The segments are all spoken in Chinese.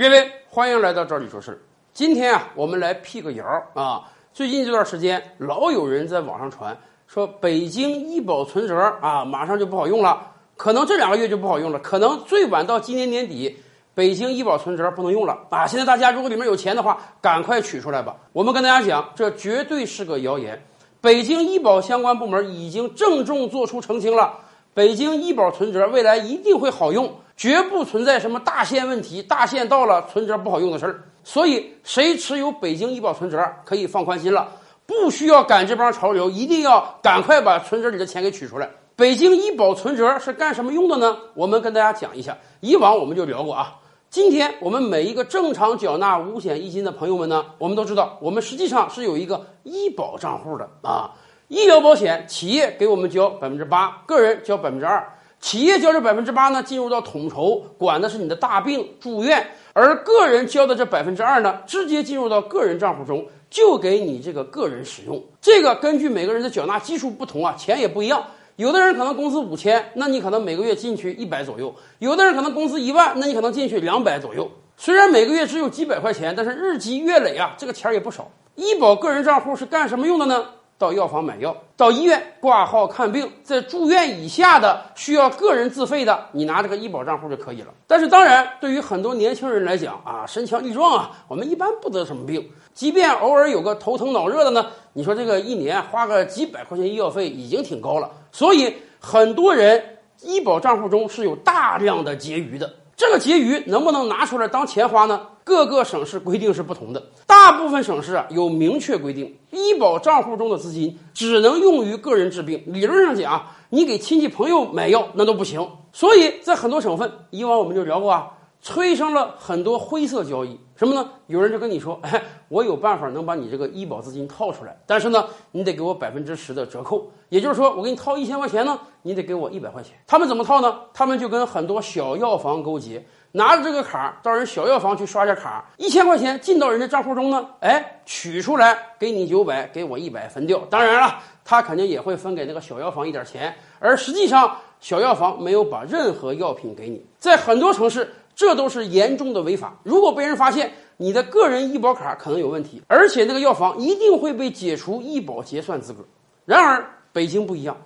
各位，欢迎来到这里说事。今天啊，我们来辟个谣啊。最近这段时间，老有人在网上传说北京医保存折啊，马上就不好用了，可能这两个月就不好用了，可能最晚到今年年底，北京医保存折不能用了啊。现在大家如果里面有钱的话，赶快取出来吧。我们跟大家讲，这绝对是个谣言。北京医保相关部门已经郑重做出澄清了，北京医保存折未来一定会好用。绝不存在什么大限问题，大限到了存折不好用的事儿。所以，谁持有北京医保存折可以放宽心了，不需要赶这帮潮流，一定要赶快把存折里的钱给取出来。北京医保存折是干什么用的呢？我们跟大家讲一下。以往我们就聊过啊。今天我们每一个正常缴纳五险一金的朋友们呢，我们都知道，我们实际上是有一个医保账户的啊。医疗保险，企业给我们交百分之八，个人交百分之二。企业交这百分之八呢，进入到统筹，管的是你的大病住院；而个人交的这百分之二呢，直接进入到个人账户中，就给你这个个人使用。这个根据每个人的缴纳基数不同啊，钱也不一样。有的人可能工资五千，那你可能每个月进去一百左右；有的人可能工资一万，那你可能进去两百左右。虽然每个月只有几百块钱，但是日积月累啊，这个钱也不少。医保个人账户是干什么用的呢？到药房买药，到医院挂号看病，在住院以下的需要个人自费的，你拿这个医保账户就可以了。但是当然，对于很多年轻人来讲啊，身强力壮啊，我们一般不得什么病。即便偶尔有个头疼脑热的呢，你说这个一年花个几百块钱医药费已经挺高了。所以很多人医保账户中是有大量的结余的。这个结余能不能拿出来当钱花呢？各个省市规定是不同的，大部分省市啊有明确规定，医保账户中的资金只能用于个人治病。理论上讲，你给亲戚朋友买药那都不行。所以在很多省份，以往我们就聊过啊。催生了很多灰色交易，什么呢？有人就跟你说，哎，我有办法能把你这个医保资金套出来，但是呢，你得给我百分之十的折扣，也就是说，我给你套一千块钱呢，你得给我一百块钱。他们怎么套呢？他们就跟很多小药房勾结，拿着这个卡到人小药房去刷下卡，一千块钱进到人家账户中呢，哎，取出来给你九百，给我一百分掉。当然了，他肯定也会分给那个小药房一点钱，而实际上小药房没有把任何药品给你，在很多城市。这都是严重的违法。如果被人发现你的个人医保卡可能有问题，而且那个药房一定会被解除医保结算资格。然而北京不一样，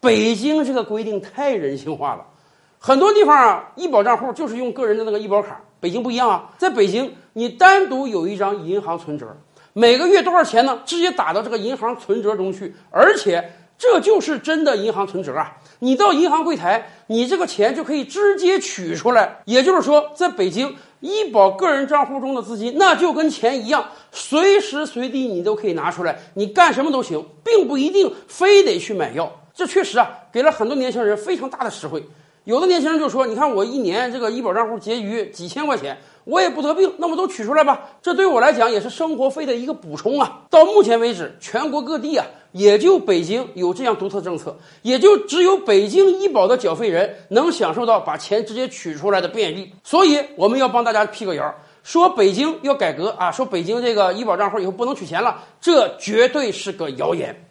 北京这个规定太人性化了。很多地方啊，医保账户就是用个人的那个医保卡。北京不一样啊，在北京你单独有一张银行存折，每个月多少钱呢？直接打到这个银行存折中去，而且。这就是真的银行存折啊！你到银行柜台，你这个钱就可以直接取出来。也就是说，在北京医保个人账户中的资金，那就跟钱一样，随时随地你都可以拿出来，你干什么都行，并不一定非得去买药。这确实啊，给了很多年轻人非常大的实惠。有的年轻人就说：“你看我一年这个医保账户结余几千块钱。”我也不得病，那么都取出来吧，这对我来讲也是生活费的一个补充啊。到目前为止，全国各地啊，也就北京有这样独特政策，也就只有北京医保的缴费人能享受到把钱直接取出来的便利。所以我们要帮大家辟个谣，说北京要改革啊，说北京这个医保账户以后不能取钱了，这绝对是个谣言。